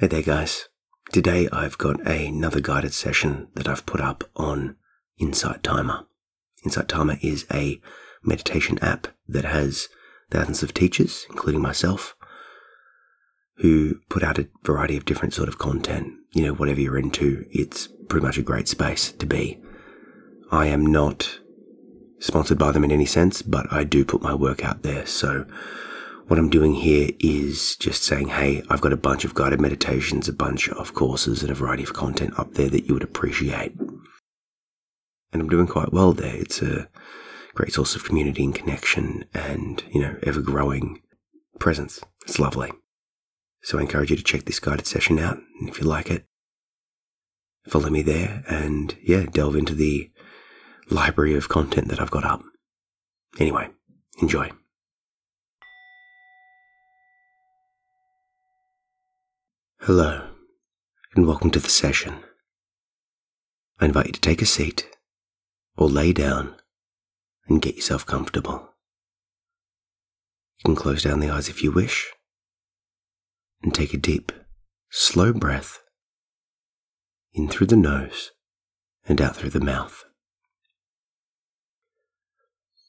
Hey there, guys. Today I've got another guided session that I've put up on Insight Timer. Insight Timer is a meditation app that has thousands of teachers, including myself, who put out a variety of different sort of content. You know, whatever you're into, it's pretty much a great space to be. I am not sponsored by them in any sense, but I do put my work out there. So what I'm doing here is just saying, hey, I've got a bunch of guided meditations, a bunch of courses, and a variety of content up there that you would appreciate. And I'm doing quite well there. It's a great source of community and connection and, you know, ever growing presence. It's lovely. So I encourage you to check this guided session out. And if you like it, follow me there and yeah, delve into the library of content that I've got up. Anyway, enjoy. Hello, and welcome to the session. I invite you to take a seat or lay down and get yourself comfortable. You can close down the eyes if you wish and take a deep, slow breath in through the nose and out through the mouth.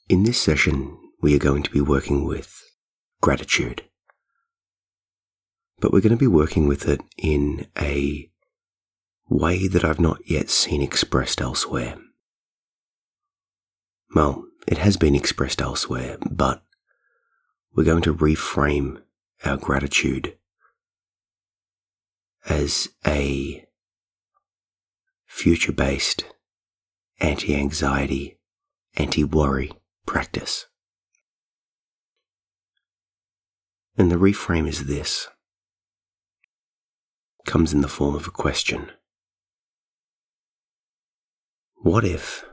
In this session, we are going to be working with gratitude but we're going to be working with it in a way that I've not yet seen expressed elsewhere. Well, it has been expressed elsewhere, but we're going to reframe our gratitude as a future based anti anxiety, anti worry practice. And the reframe is this comes in the form of a question. What if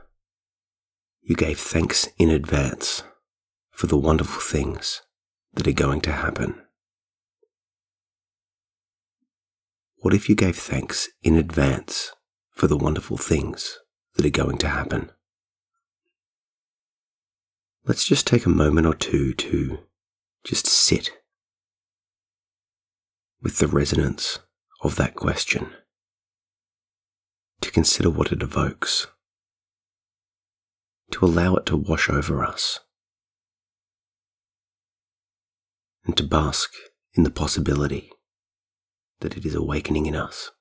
you gave thanks in advance for the wonderful things that are going to happen? What if you gave thanks in advance for the wonderful things that are going to happen? Let's just take a moment or two to just sit with the resonance of that question, to consider what it evokes, to allow it to wash over us, and to bask in the possibility that it is awakening in us.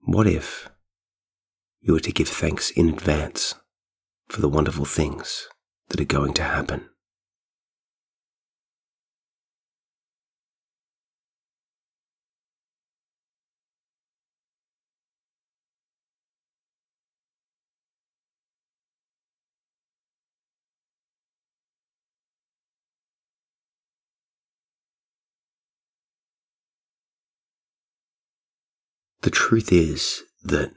What if you were to give thanks in advance for the wonderful things that are going to happen? The truth is that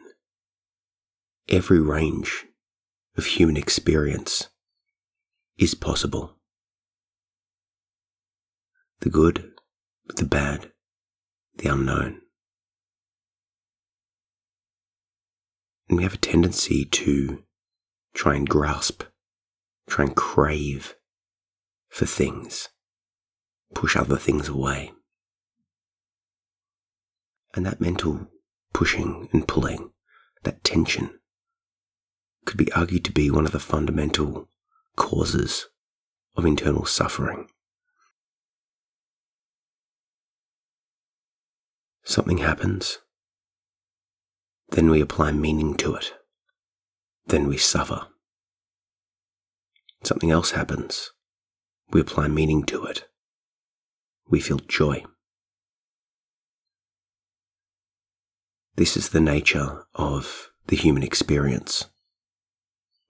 every range of human experience is possible. The good, the bad, the unknown. And we have a tendency to try and grasp, try and crave for things, push other things away. And that mental pushing and pulling, that tension, could be argued to be one of the fundamental causes of internal suffering. Something happens, then we apply meaning to it, then we suffer. Something else happens, we apply meaning to it, we feel joy. This is the nature of the human experience,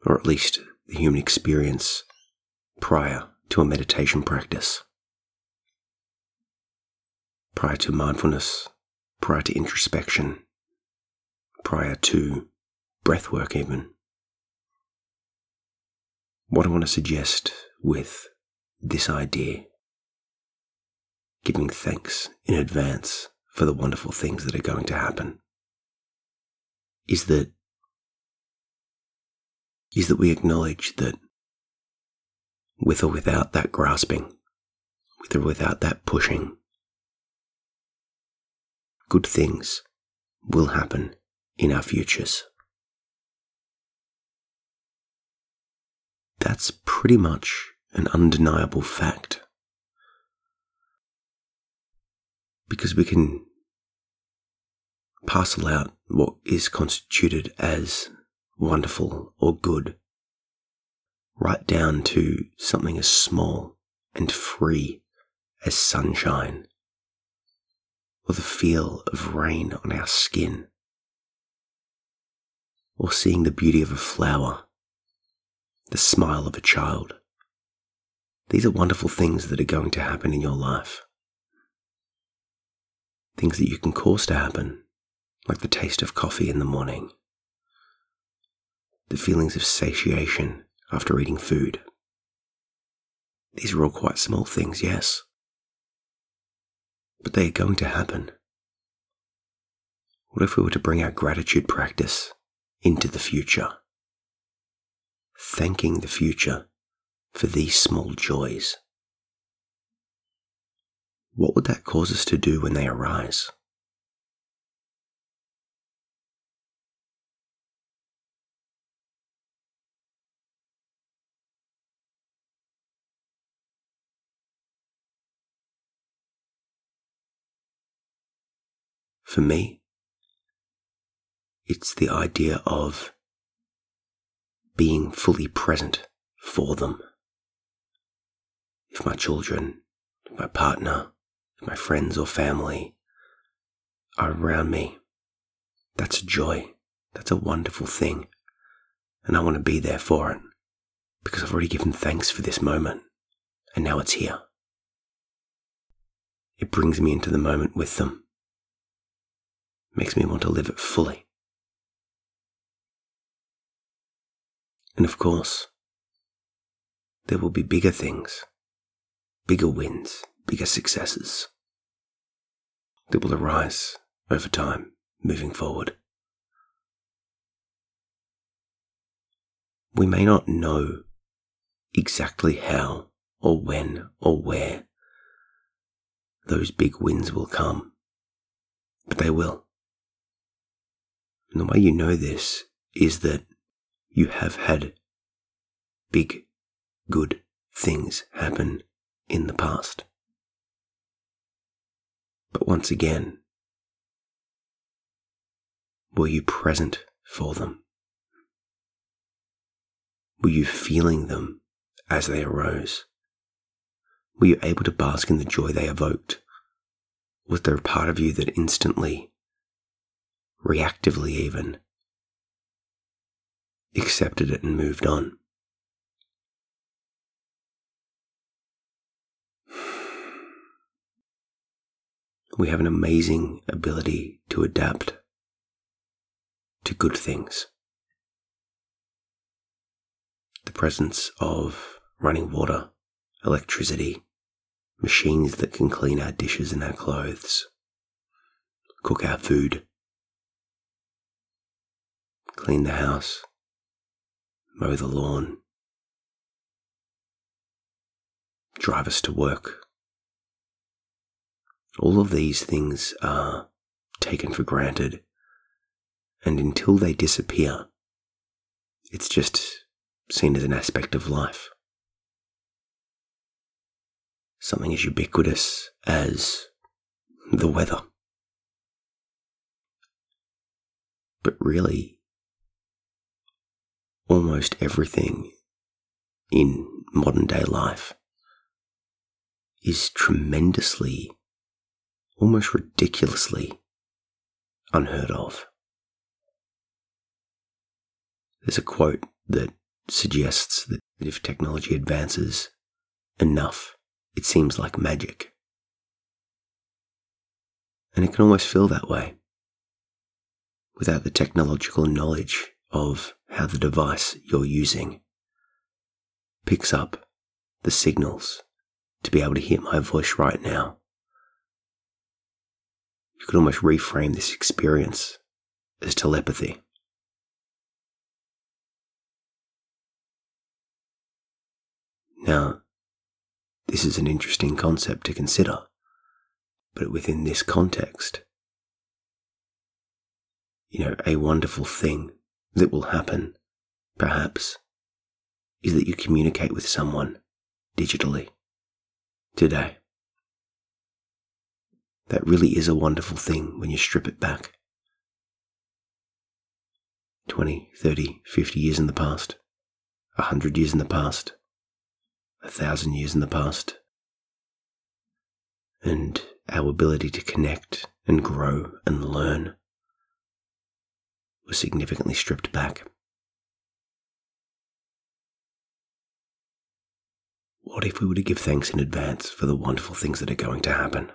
or at least the human experience prior to a meditation practice, prior to mindfulness, prior to introspection, prior to breath work, even. What I want to suggest with this idea, giving thanks in advance for the wonderful things that are going to happen is that is that we acknowledge that with or without that grasping, with or without that pushing, good things will happen in our futures. That's pretty much an undeniable fact. Because we can parcel out what is constituted as wonderful or good, right down to something as small and free as sunshine, or the feel of rain on our skin, or seeing the beauty of a flower, the smile of a child. These are wonderful things that are going to happen in your life. Things that you can cause to happen, like the taste of coffee in the morning, the feelings of satiation after eating food. These are all quite small things, yes, but they are going to happen. What if we were to bring our gratitude practice into the future? Thanking the future for these small joys. What would that cause us to do when they arise? For me, it's the idea of being fully present for them. If my children, my partner, my friends or family are around me, that's a joy. That's a wonderful thing. And I want to be there for it because I've already given thanks for this moment and now it's here. It brings me into the moment with them makes me want to live it fully. And of course, there will be bigger things, bigger wins, bigger successes that will arise over time moving forward. We may not know exactly how or when or where those big wins will come, but they will. And the way you know this is that you have had big, good things happen in the past. But once again, were you present for them? Were you feeling them as they arose? Were you able to bask in the joy they evoked? Was there a part of you that instantly reactively even, accepted it and moved on. We have an amazing ability to adapt to good things. The presence of running water, electricity, machines that can clean our dishes and our clothes, cook our food, clean the house, mow the lawn, drive us to work. All of these things are taken for granted, and until they disappear, it's just seen as an aspect of life. Something as ubiquitous as the weather. But really, almost everything in modern day life is tremendously, almost ridiculously unheard of. There's a quote that suggests that if technology advances enough, it seems like magic. And it can almost feel that way without the technological knowledge of how the device you're using picks up the signals to be able to hear my voice right now. You could almost reframe this experience as telepathy. Now, this is an interesting concept to consider, but within this context, you know, a wonderful thing that will happen, perhaps, is that you communicate with someone digitally today. That really is a wonderful thing when you strip it back. 20, 30, 50 years in the past, 100 years in the past, a thousand years in the past. And our ability to connect and grow and learn was significantly stripped back. What if we were to give thanks in advance for the wonderful things that are going to happen?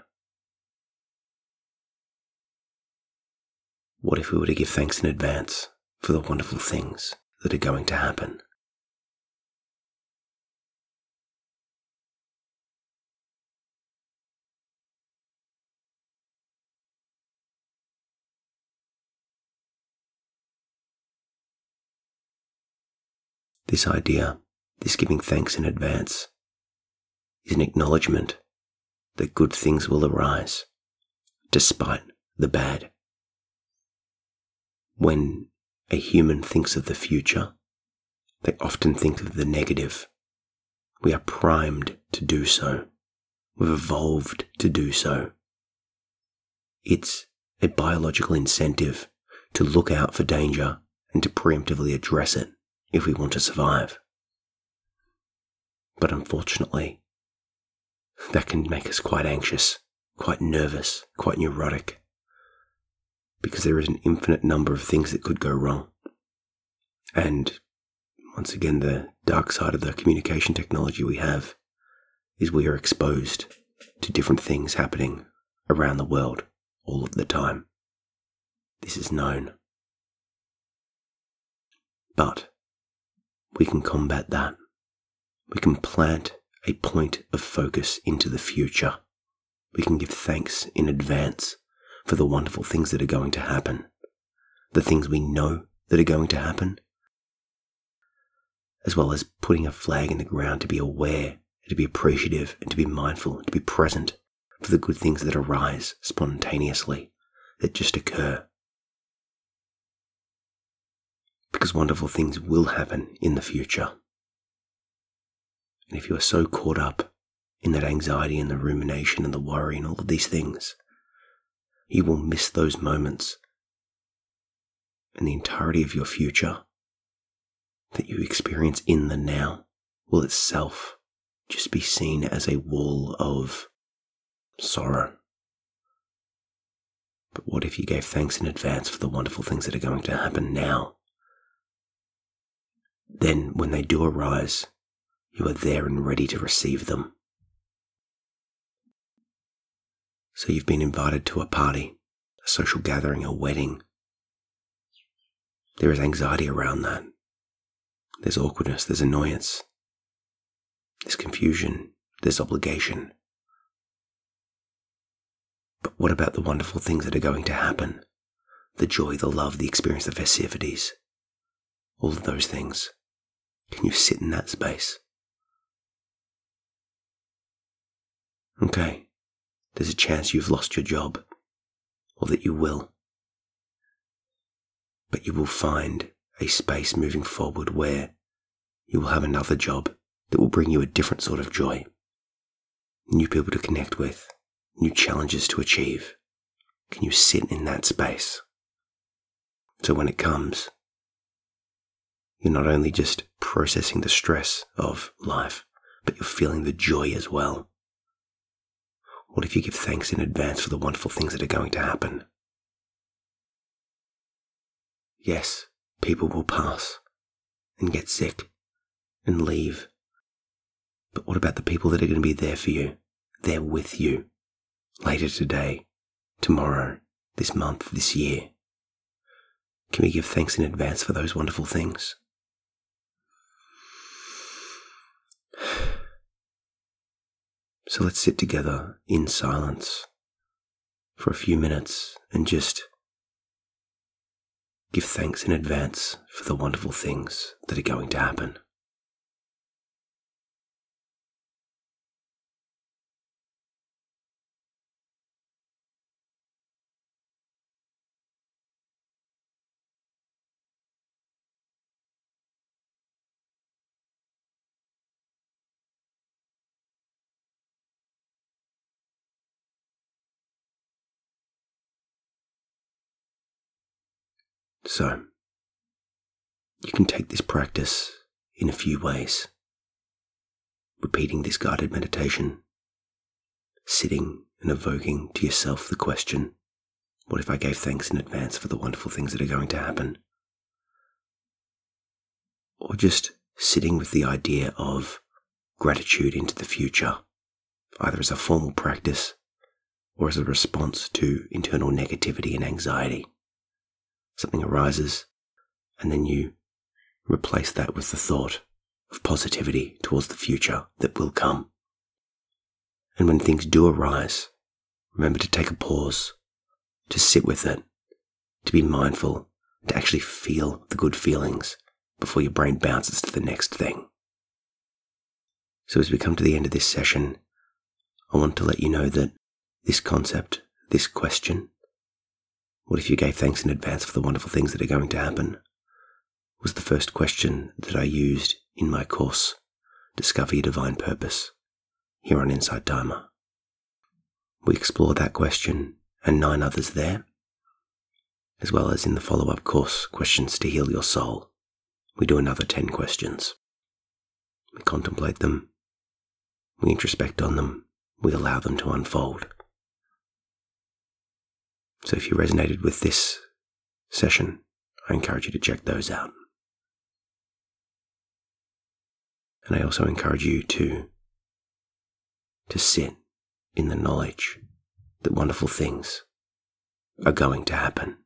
What if we were to give thanks in advance for the wonderful things that are going to happen? This idea, this giving thanks in advance, is an acknowledgement that good things will arise despite the bad. When a human thinks of the future, they often think of the negative. We are primed to do so. We've evolved to do so. It's a biological incentive to look out for danger and to preemptively address it if we want to survive. But unfortunately, that can make us quite anxious, quite nervous, quite neurotic because there is an infinite number of things that could go wrong. And once again, the dark side of the communication technology we have is we are exposed to different things happening around the world all of the time. This is known. But we can combat that. We can plant a point of focus into the future. We can give thanks in advance for the wonderful things that are going to happen, the things we know that are going to happen, as well as putting a flag in the ground to be aware, and to be appreciative, and to be mindful, and to be present for the good things that arise spontaneously, that just occur. Because wonderful things will happen in the future. And if you are so caught up in that anxiety and the rumination and the worry and all of these things, you will miss those moments and the entirety of your future that you experience in the now will itself just be seen as a wall of sorrow. But what if you gave thanks in advance for the wonderful things that are going to happen now? Then, when they do arise, you are there and ready to receive them. So you've been invited to a party, a social gathering, a wedding. There is anxiety around that. There's awkwardness, there's annoyance, there's confusion, there's obligation. But what about the wonderful things that are going to happen? The joy, the love, the experience, the festivities, all of those things. Can you sit in that space? Okay, there's a chance you've lost your job, or that you will. But you will find a space moving forward where you will have another job that will bring you a different sort of joy, new people to connect with, new challenges to achieve. Can you sit in that space? So when it comes, you're not only just processing the stress of life, but you're feeling the joy as well. What if you give thanks in advance for the wonderful things that are going to happen? Yes, people will pass and get sick and leave. But what about the people that are going to be there for you? There with you later today, tomorrow, this month, this year. Can we give thanks in advance for those wonderful things? So let's sit together in silence for a few minutes and just give thanks in advance for the wonderful things that are going to happen. So, you can take this practice in a few ways. Repeating this guided meditation, sitting and evoking to yourself the question what if I gave thanks in advance for the wonderful things that are going to happen? Or just sitting with the idea of gratitude into the future, either as a formal practice or as a response to internal negativity and anxiety. Something arises, and then you replace that with the thought of positivity towards the future that will come. And when things do arise, remember to take a pause to sit with it, to be mindful, to actually feel the good feelings before your brain bounces to the next thing. So, as we come to the end of this session, I want to let you know that this concept, this question, what if you gave thanks in advance for the wonderful things that are going to happen, was the first question that I used in my course, Discover Your Divine Purpose, here on Insight Timer. We explore that question and nine others there, as well as in the follow up course, Questions to Heal Your Soul. We do another 10 questions. We contemplate them, we introspect on them, we allow them to unfold. So if you resonated with this session, I encourage you to check those out. And I also encourage you to, to sit in the knowledge that wonderful things are going to happen.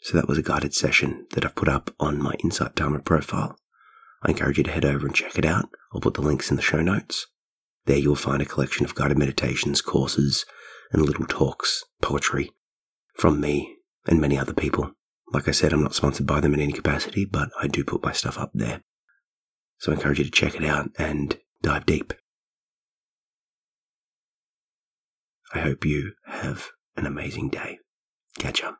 So that was a guided session that I've put up on my Insight Timer profile. I encourage you to head over and check it out. I'll put the links in the show notes. There you'll find a collection of guided meditations, courses, and little talks, poetry from me and many other people. Like I said, I'm not sponsored by them in any capacity, but I do put my stuff up there. So I encourage you to check it out and dive deep. I hope you have an amazing day. Catch up.